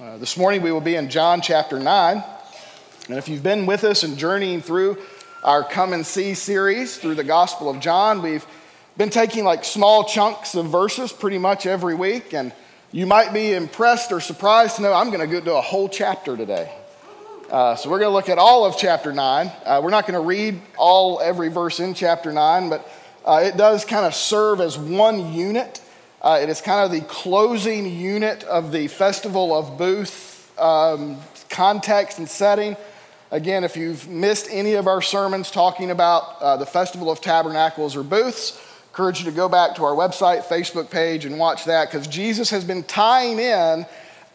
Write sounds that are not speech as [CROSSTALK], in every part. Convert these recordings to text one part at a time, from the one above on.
Uh, this morning we will be in John chapter 9. And if you've been with us and journeying through our Come and See series through the Gospel of John, we've been taking like small chunks of verses pretty much every week. And you might be impressed or surprised to know I'm going to go do a whole chapter today. Uh, so we're going to look at all of chapter 9. Uh, we're not going to read all every verse in chapter 9, but uh, it does kind of serve as one unit uh, it is kind of the closing unit of the Festival of Booth um, context and setting. Again, if you've missed any of our sermons talking about uh, the Festival of Tabernacles or Booths, encourage you to go back to our website, Facebook page, and watch that because Jesus has been tying in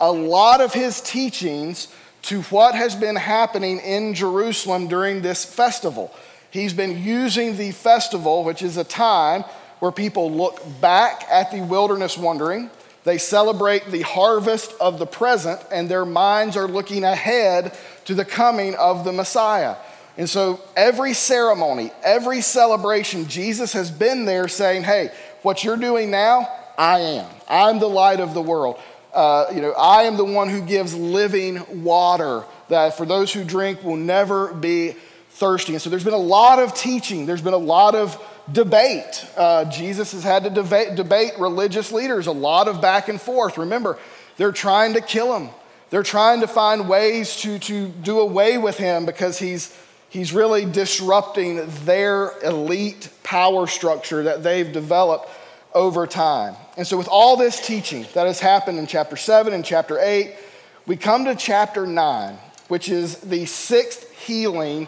a lot of his teachings to what has been happening in Jerusalem during this festival. He's been using the festival, which is a time where people look back at the wilderness wandering, they celebrate the harvest of the present, and their minds are looking ahead to the coming of the Messiah. And so every ceremony, every celebration, Jesus has been there saying, Hey, what you're doing now, I am. I'm the light of the world. Uh, you know, I am the one who gives living water that for those who drink will never be thirsty. And so there's been a lot of teaching, there's been a lot of debate. Uh, Jesus has had to debate, debate religious leaders, a lot of back and forth. Remember, they're trying to kill him. They're trying to find ways to, to do away with him because he's, he's really disrupting their elite power structure that they've developed over time. And so, with all this teaching that has happened in chapter 7 and chapter 8, we come to chapter 9, which is the sixth healing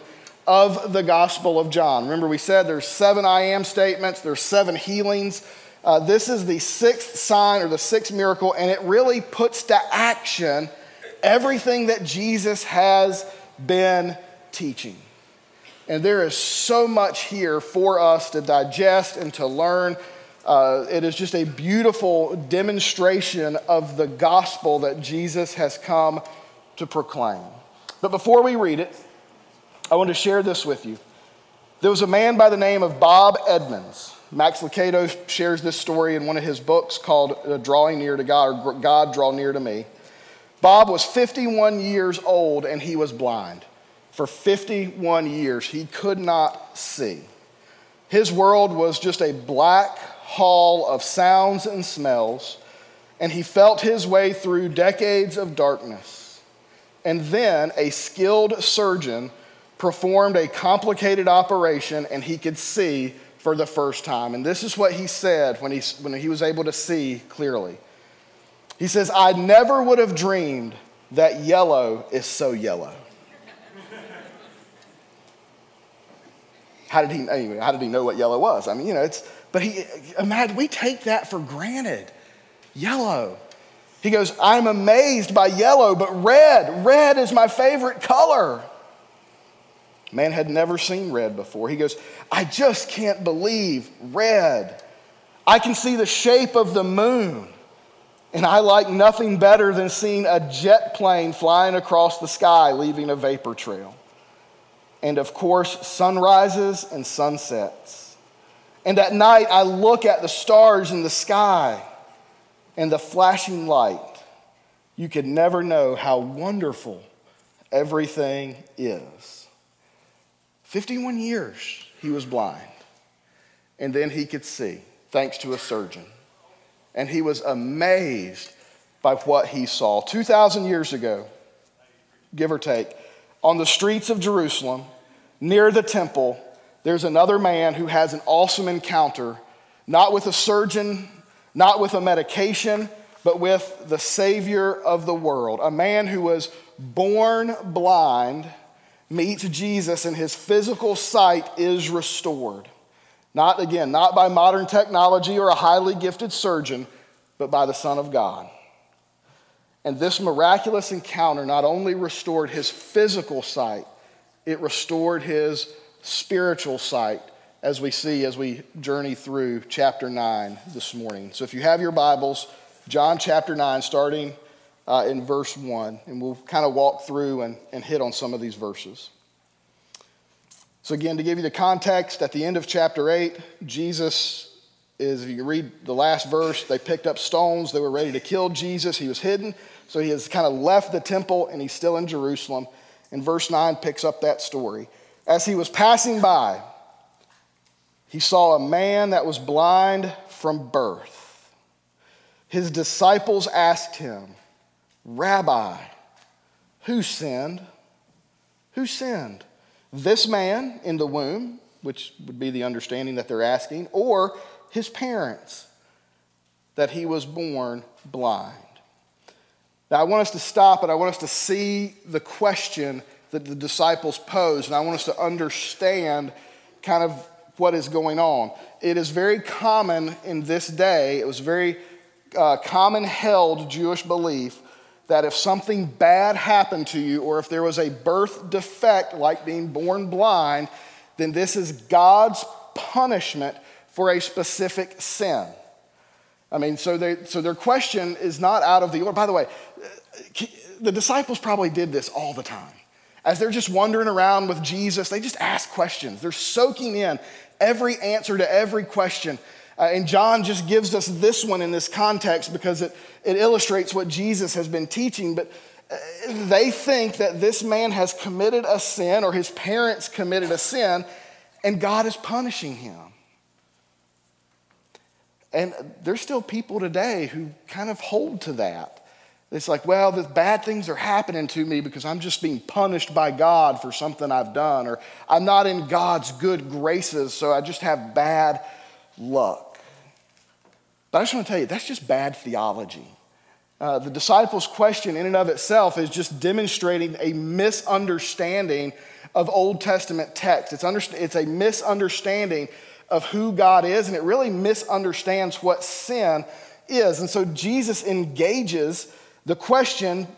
of the Gospel of John. Remember, we said there's seven I am statements, there's seven healings. Uh, this is the sixth sign or the sixth miracle, and it really puts to action everything that Jesus has been teaching. And there is so much here for us to digest and to learn. Uh, it is just a beautiful demonstration of the gospel that Jesus has come to proclaim. But before we read it, I want to share this with you. There was a man by the name of Bob Edmonds. Max Lucado shares this story in one of his books called uh, Drawing Near to God or God Draw Near to Me. Bob was 51 years old and he was blind. For 51 years, he could not see. His world was just a black hall of sounds and smells, and he felt his way through decades of darkness. And then a skilled surgeon performed a complicated operation and he could see for the first time. And this is what he said when he, when he was able to see clearly. He says, I never would have dreamed that yellow is so yellow. how did he anyway, how did he know what yellow was? I mean, you know, it's but he imagine we take that for granted. Yellow. He goes, I'm amazed by yellow, but red, red is my favorite color. Man had never seen red before. He goes, I just can't believe red. I can see the shape of the moon. And I like nothing better than seeing a jet plane flying across the sky, leaving a vapor trail. And of course, sunrises and sunsets. And at night, I look at the stars in the sky and the flashing light. You could never know how wonderful everything is. 51 years he was blind. And then he could see, thanks to a surgeon. And he was amazed by what he saw. 2,000 years ago, give or take, on the streets of Jerusalem, near the temple, there's another man who has an awesome encounter, not with a surgeon, not with a medication, but with the Savior of the world. A man who was born blind meets Jesus and his physical sight is restored. Not, again, not by modern technology or a highly gifted surgeon, but by the Son of God. And this miraculous encounter not only restored his physical sight, it restored his spiritual sight, as we see as we journey through chapter 9 this morning. So if you have your Bibles, John chapter 9, starting uh, in verse 1, and we'll kind of walk through and, and hit on some of these verses. So, again, to give you the context, at the end of chapter 8, Jesus is if you read the last verse, they picked up stones. They were ready to kill Jesus. He was hidden. So he has kind of left the temple and he's still in Jerusalem. And verse 9 picks up that story. As he was passing by, he saw a man that was blind from birth. His disciples asked him, Rabbi, who sinned? Who sinned? This man in the womb, which would be the understanding that they're asking, or his parents, that he was born blind. Now, I want us to stop and I want us to see the question that the disciples posed, and I want us to understand kind of what is going on. It is very common in this day, it was very uh, common held Jewish belief that if something bad happened to you, or if there was a birth defect like being born blind, then this is God's punishment for a specific sin. I mean, so, they, so their question is not out of the order. By the way, the disciples probably did this all the time. As they're just wandering around with Jesus, they just ask questions. They're soaking in every answer to every question. Uh, and John just gives us this one in this context because it, it illustrates what Jesus has been teaching. But uh, they think that this man has committed a sin or his parents committed a sin, and God is punishing him. And there's still people today who kind of hold to that. It's like, well, the bad things are happening to me because I'm just being punished by God for something I've done, or I'm not in God's good graces, so I just have bad luck. But I just want to tell you, that's just bad theology. Uh, the disciples' question, in and of itself, is just demonstrating a misunderstanding of Old Testament text. It's, under, it's a misunderstanding of who God is, and it really misunderstands what sin is. And so Jesus engages the question,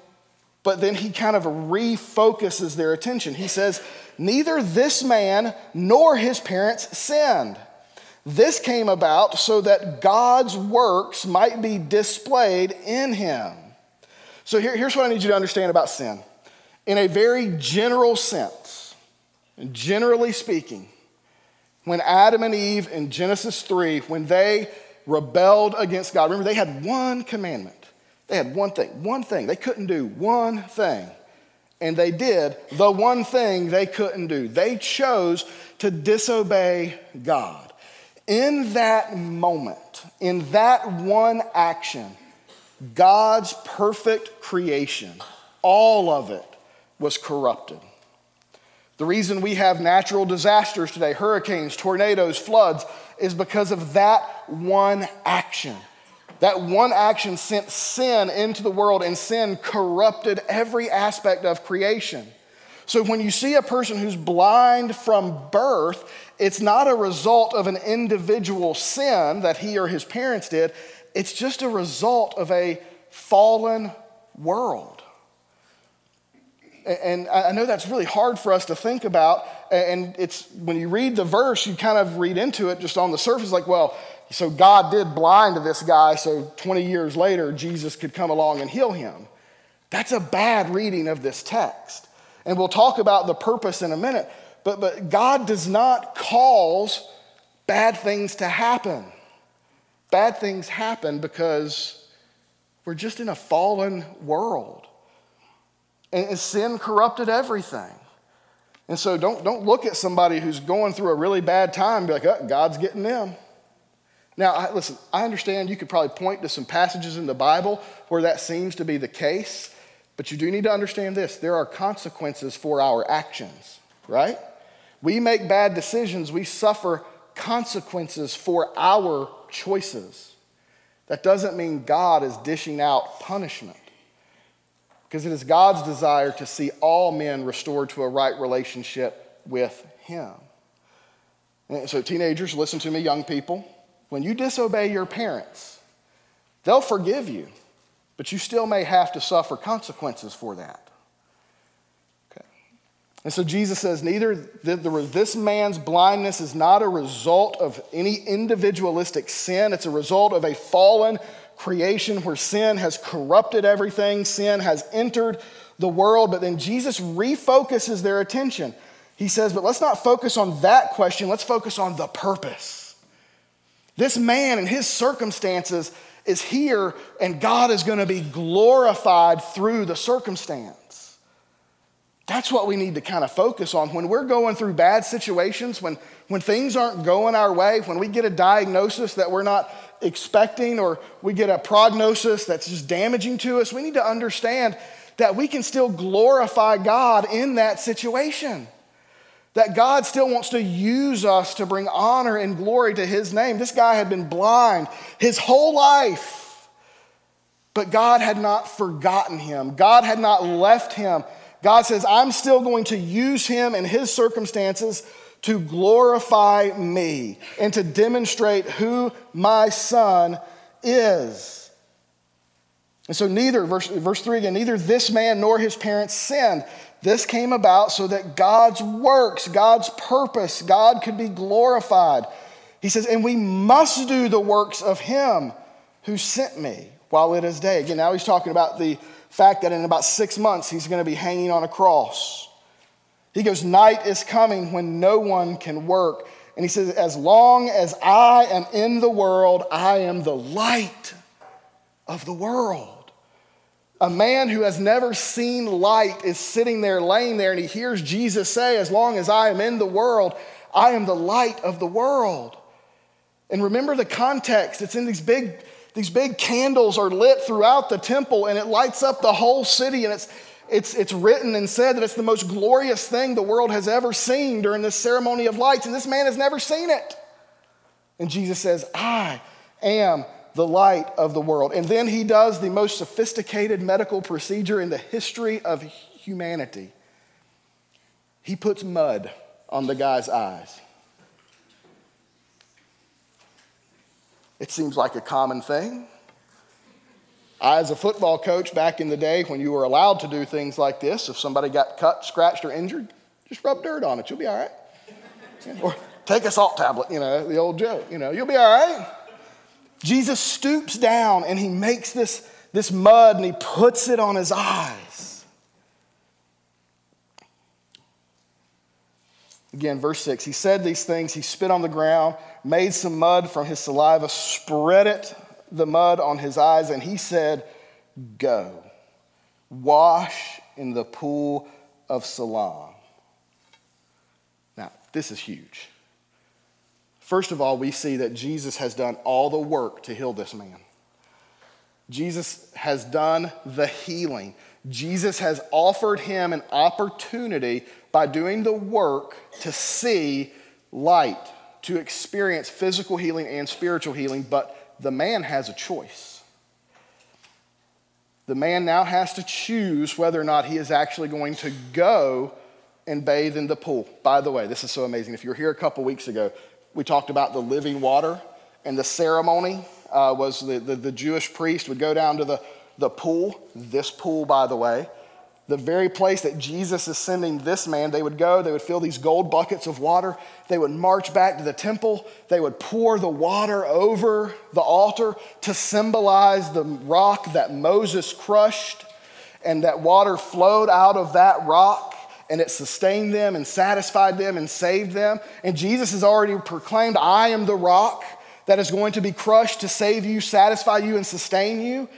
but then he kind of refocuses their attention. He says, Neither this man nor his parents sinned. This came about so that God's works might be displayed in him. So here, here's what I need you to understand about sin. In a very general sense, generally speaking, when Adam and Eve in Genesis 3, when they rebelled against God, remember they had one commandment. They had one thing, one thing. They couldn't do one thing. And they did the one thing they couldn't do. They chose to disobey God. In that moment, in that one action, God's perfect creation, all of it was corrupted. The reason we have natural disasters today, hurricanes, tornadoes, floods, is because of that one action. That one action sent sin into the world, and sin corrupted every aspect of creation. So when you see a person who's blind from birth, it's not a result of an individual sin that he or his parents did, it's just a result of a fallen world. And I know that's really hard for us to think about. And it's when you read the verse, you kind of read into it just on the surface, like, well, so God did blind this guy so 20 years later Jesus could come along and heal him. That's a bad reading of this text. And we'll talk about the purpose in a minute. But, but God does not cause bad things to happen. Bad things happen because we're just in a fallen world. And sin corrupted everything. And so don't, don't look at somebody who's going through a really bad time and be like, oh, God's getting them. Now, I, listen, I understand you could probably point to some passages in the Bible where that seems to be the case, but you do need to understand this there are consequences for our actions, right? We make bad decisions, we suffer consequences for our choices. That doesn't mean God is dishing out punishment. Because it is God's desire to see all men restored to a right relationship with Him. So, teenagers, listen to me, young people. When you disobey your parents, they'll forgive you, but you still may have to suffer consequences for that. Okay. And so Jesus says, neither this man's blindness is not a result of any individualistic sin, it's a result of a fallen creation where sin has corrupted everything, sin has entered the world. But then Jesus refocuses their attention. He says, but let's not focus on that question, let's focus on the purpose. This man and his circumstances is here, and God is going to be glorified through the circumstance. That's what we need to kind of focus on. When we're going through bad situations, when, when things aren't going our way, when we get a diagnosis that we're not expecting, or we get a prognosis that's just damaging to us, we need to understand that we can still glorify God in that situation. That God still wants to use us to bring honor and glory to His name. This guy had been blind his whole life, but God had not forgotten him. God had not left him. God says, I'm still going to use him in his circumstances to glorify me and to demonstrate who my son is. And so, neither, verse, verse 3 again, neither this man nor his parents sinned. This came about so that God's works, God's purpose, God could be glorified. He says, and we must do the works of him who sent me while it is day. Again, now he's talking about the fact that in about six months he's going to be hanging on a cross. He goes, Night is coming when no one can work. And he says, As long as I am in the world, I am the light of the world. A man who has never seen light is sitting there, laying there, and he hears Jesus say, As long as I am in the world, I am the light of the world. And remember the context. It's in these big, these big candles are lit throughout the temple, and it lights up the whole city. And it's, it's, it's written and said that it's the most glorious thing the world has ever seen during this ceremony of lights, and this man has never seen it. And Jesus says, I am the light of the world. And then he does the most sophisticated medical procedure in the history of humanity. He puts mud on the guy's eyes. It seems like a common thing. I, as a football coach back in the day when you were allowed to do things like this, if somebody got cut, scratched, or injured, just rub dirt on it. You'll be all right. [LAUGHS] Or take a salt tablet, you know, the old joke, you know, you'll be all right. Jesus stoops down and he makes this, this mud and he puts it on his eyes. Again, verse 6 He said these things, he spit on the ground, made some mud from his saliva, spread it, the mud on his eyes, and he said, Go, wash in the pool of Siloam. Now, this is huge. First of all, we see that Jesus has done all the work to heal this man. Jesus has done the healing. Jesus has offered him an opportunity by doing the work to see light, to experience physical healing and spiritual healing, but the man has a choice. The man now has to choose whether or not he is actually going to go and bathe in the pool. By the way, this is so amazing. If you were here a couple weeks ago, we talked about the living water and the ceremony uh, was the, the, the Jewish priest would go down to the, the pool, this pool, by the way, the very place that Jesus is sending this man, they would go, they would fill these gold buckets of water, they would march back to the temple, they would pour the water over the altar to symbolize the rock that Moses crushed, and that water flowed out of that rock and it sustained them and satisfied them and saved them. And Jesus has already proclaimed, I am the rock that is going to be crushed to save you, satisfy you, and sustain you.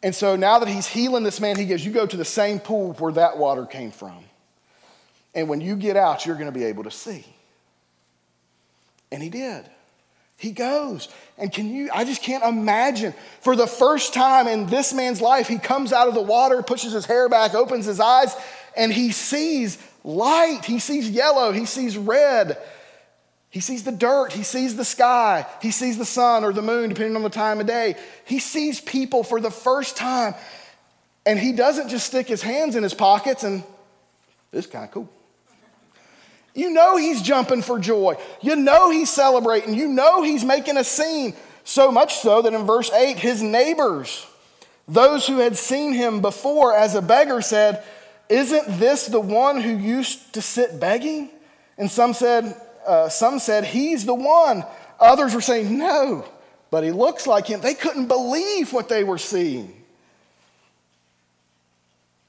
And so now that he's healing this man, he goes, You go to the same pool where that water came from. And when you get out, you're going to be able to see. And he did. He goes. And can you, I just can't imagine. For the first time in this man's life, he comes out of the water, pushes his hair back, opens his eyes, and he sees light. He sees yellow. He sees red. He sees the dirt. He sees the sky. He sees the sun or the moon, depending on the time of day. He sees people for the first time. And he doesn't just stick his hands in his pockets and, this is kind of cool. You know he's jumping for joy. You know he's celebrating. You know he's making a scene. So much so that in verse 8, his neighbors, those who had seen him before as a beggar, said, isn't this the one who used to sit begging? And some said, uh, some said, He's the one. Others were saying, No, but he looks like him. They couldn't believe what they were seeing.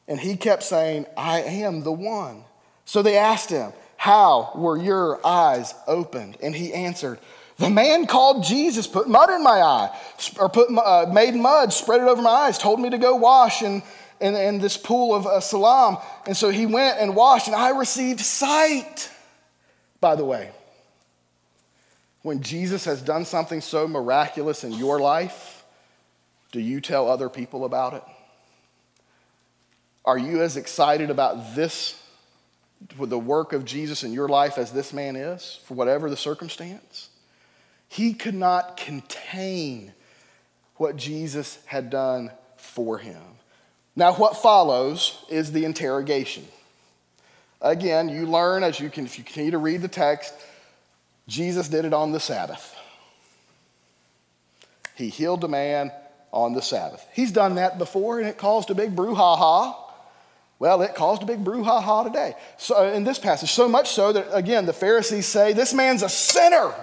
And he kept saying, I am the one. So they asked him, How were your eyes opened? And he answered, The man called Jesus, put mud in my eye, or put, uh, made mud, spread it over my eyes, told me to go wash in, in, in this pool of uh, Siloam. And so he went and washed, and I received sight. By the way, when Jesus has done something so miraculous in your life, do you tell other people about it? Are you as excited about this, the work of Jesus in your life, as this man is, for whatever the circumstance? He could not contain what Jesus had done for him. Now, what follows is the interrogation. Again, you learn as you can, if you continue to read the text, Jesus did it on the Sabbath. He healed a man on the Sabbath. He's done that before and it caused a big brouhaha. Well, it caused a big brouhaha today. So uh, in this passage, so much so that again the Pharisees say this man's a sinner.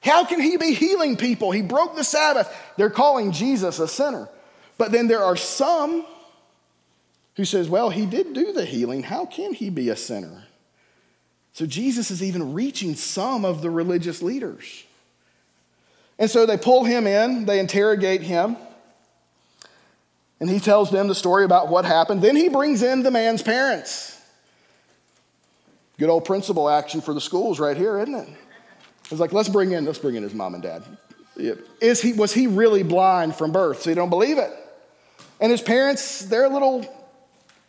How can he be healing people? He broke the Sabbath. They're calling Jesus a sinner. But then there are some who says, well, he did do the healing. How can he be a sinner? So Jesus is even reaching some of the religious leaders. And so they pull him in, they interrogate him, and he tells them the story about what happened. Then he brings in the man's parents. Good old principal action for the schools right here, isn't it? It's like, let's bring in, let's bring in his mom and dad. Is he, was he really blind from birth? So you don't believe it. And his parents, they're a little,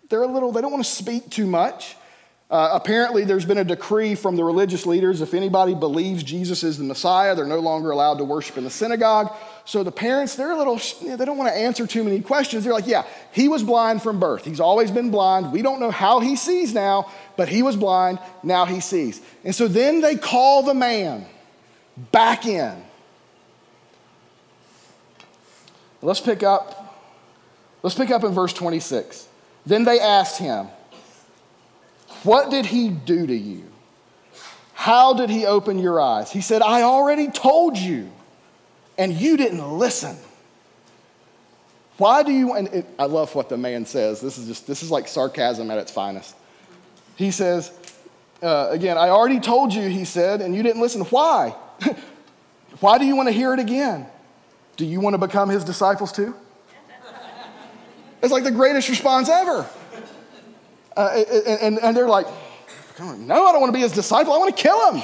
they're a little, they don't want to speak too much. Uh, apparently, there's been a decree from the religious leaders if anybody believes Jesus is the Messiah, they're no longer allowed to worship in the synagogue. So the parents, they're a little, they don't want to answer too many questions. They're like, yeah, he was blind from birth. He's always been blind. We don't know how he sees now, but he was blind. Now he sees. And so then they call the man back in. Let's pick up, let's pick up in verse 26. Then they asked him, What did he do to you? How did he open your eyes? He said, I already told you and you didn't listen. Why do you, and it, I love what the man says. This is just, this is like sarcasm at its finest. He says, uh, again, I already told you, he said, and you didn't listen. Why? [LAUGHS] Why do you want to hear it again? Do you want to become his disciples too? It's like the greatest response ever. Uh, and, and they're like, no, I don't want to be his disciple. I want to kill him.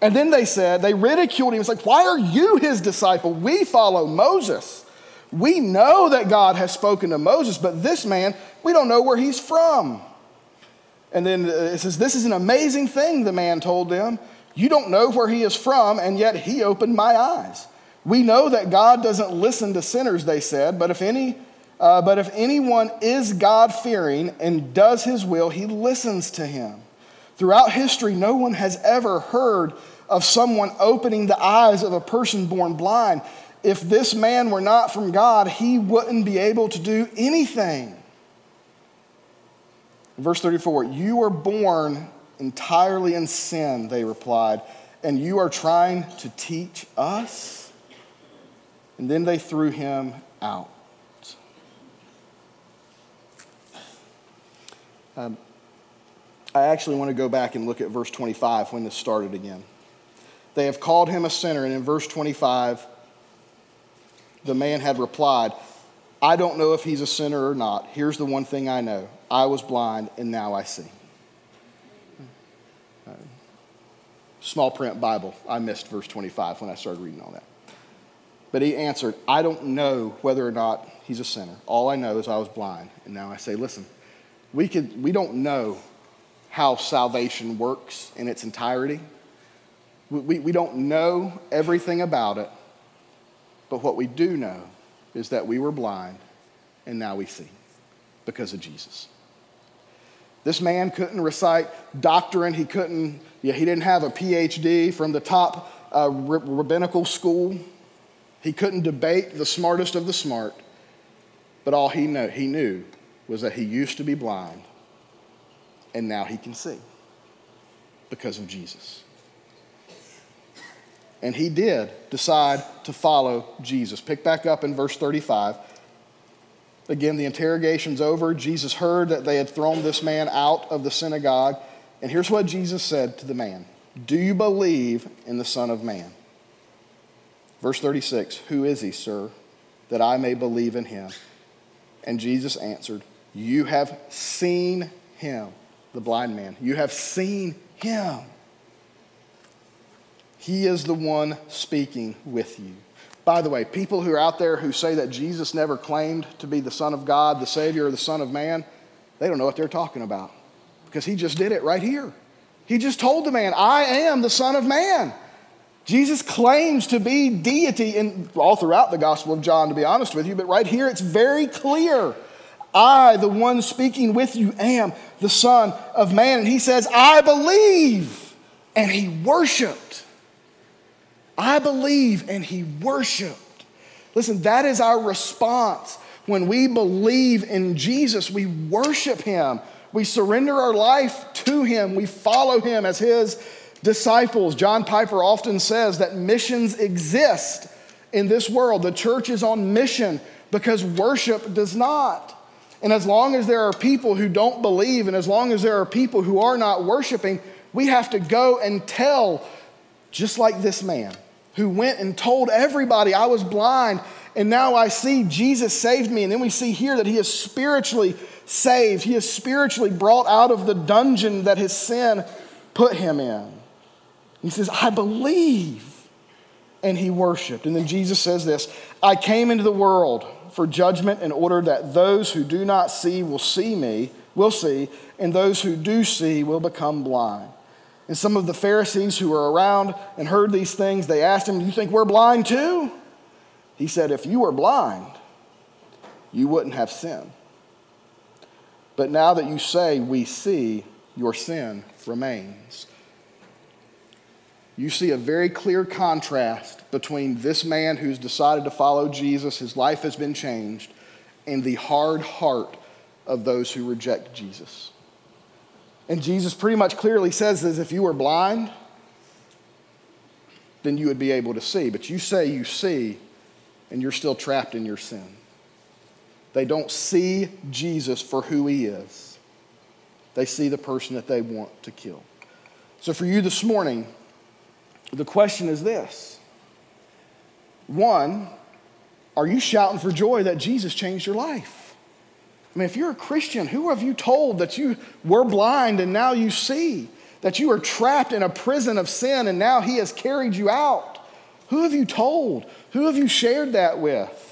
And then they said, they ridiculed him. It's like, why are you his disciple? We follow Moses. We know that God has spoken to Moses, but this man, we don't know where he's from. And then it says, This is an amazing thing, the man told them. You don't know where he is from, and yet he opened my eyes. We know that God doesn't listen to sinners, they said, but if any uh, but if anyone is God fearing and does his will, he listens to him. Throughout history, no one has ever heard of someone opening the eyes of a person born blind. If this man were not from God, he wouldn't be able to do anything. Verse 34 You were born entirely in sin, they replied, and you are trying to teach us? And then they threw him out. Um, I actually want to go back and look at verse 25 when this started again. They have called him a sinner. And in verse 25, the man had replied, I don't know if he's a sinner or not. Here's the one thing I know I was blind, and now I see. Uh, small print Bible. I missed verse 25 when I started reading all that. But he answered, I don't know whether or not he's a sinner. All I know is I was blind. And now I say, listen, we, could, we don't know how salvation works in its entirety. We, we don't know everything about it, but what we do know is that we were blind and now we see because of Jesus. This man couldn't recite doctrine. He couldn't, yeah, he didn't have a PhD from the top uh, rabbinical school. He couldn't debate the smartest of the smart. But all he, know, he knew was that he used to be blind and now he can see because of Jesus. And he did decide to follow Jesus. Pick back up in verse 35. Again, the interrogation's over. Jesus heard that they had thrown this man out of the synagogue. And here's what Jesus said to the man Do you believe in the Son of Man? Verse 36 Who is he, sir, that I may believe in him? And Jesus answered, You have seen him, the blind man. You have seen him. He is the one speaking with you. By the way, people who are out there who say that Jesus never claimed to be the Son of God, the Savior, or the Son of Man, they don't know what they're talking about because he just did it right here. He just told the man, I am the Son of Man. Jesus claims to be deity in, all throughout the Gospel of John, to be honest with you, but right here it's very clear. I, the one speaking with you, am the Son of Man. And he says, I believe. And he worshiped. I believe and he worshiped. Listen, that is our response. When we believe in Jesus, we worship him. We surrender our life to him. We follow him as his disciples. John Piper often says that missions exist in this world. The church is on mission because worship does not. And as long as there are people who don't believe, and as long as there are people who are not worshiping, we have to go and tell, just like this man who went and told everybody I was blind and now I see Jesus saved me. And then we see here that he is spiritually saved. He is spiritually brought out of the dungeon that his sin put him in. He says, I believe. And he worshiped. And then Jesus says this I came into the world for judgment in order that those who do not see will see me, will see, and those who do see will become blind. And some of the Pharisees who were around and heard these things, they asked him, Do you think we're blind too? He said, If you were blind, you wouldn't have sin. But now that you say we see, your sin remains. You see a very clear contrast between this man who's decided to follow Jesus, his life has been changed, and the hard heart of those who reject Jesus. And Jesus pretty much clearly says that if you were blind, then you would be able to see. But you say you see, and you're still trapped in your sin. They don't see Jesus for who he is, they see the person that they want to kill. So, for you this morning, the question is this one, are you shouting for joy that Jesus changed your life? I mean, if you're a Christian, who have you told that you were blind and now you see? That you are trapped in a prison of sin and now He has carried you out? Who have you told? Who have you shared that with?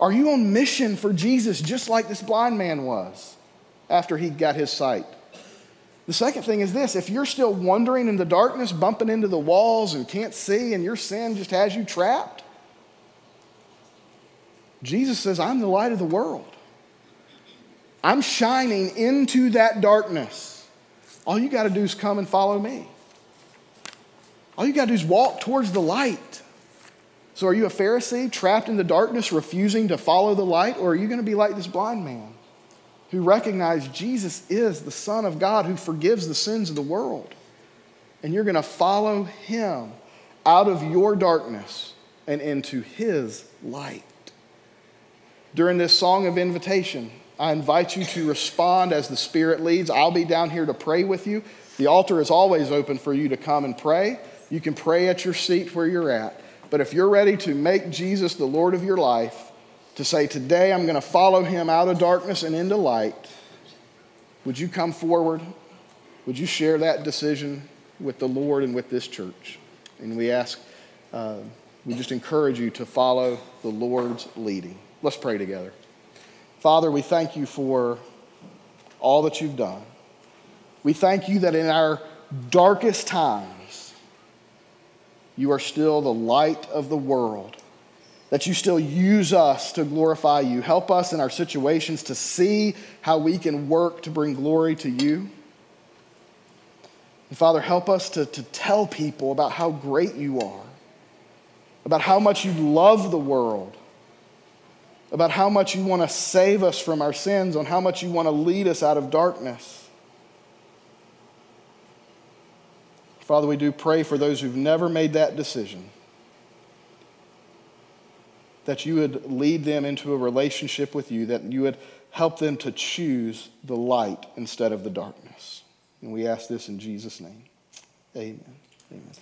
Are you on mission for Jesus just like this blind man was after he got his sight? The second thing is this if you're still wandering in the darkness, bumping into the walls and can't see, and your sin just has you trapped, Jesus says, I'm the light of the world. I'm shining into that darkness. All you got to do is come and follow me. All you got to do is walk towards the light. So, are you a Pharisee trapped in the darkness, refusing to follow the light? Or are you going to be like this blind man who recognize Jesus is the Son of God who forgives the sins of the world? And you're going to follow him out of your darkness and into his light. During this song of invitation, I invite you to respond as the Spirit leads. I'll be down here to pray with you. The altar is always open for you to come and pray. You can pray at your seat where you're at. But if you're ready to make Jesus the Lord of your life, to say, Today I'm going to follow him out of darkness and into light, would you come forward? Would you share that decision with the Lord and with this church? And we ask, uh, we just encourage you to follow the Lord's leading. Let's pray together. Father, we thank you for all that you've done. We thank you that in our darkest times, you are still the light of the world, that you still use us to glorify you. Help us in our situations to see how we can work to bring glory to you. And Father, help us to, to tell people about how great you are, about how much you love the world about how much you want to save us from our sins, on how much you want to lead us out of darkness. Father, we do pray for those who've never made that decision, that you would lead them into a relationship with you, that you would help them to choose the light instead of the darkness. And we ask this in Jesus' name. Amen. Amen.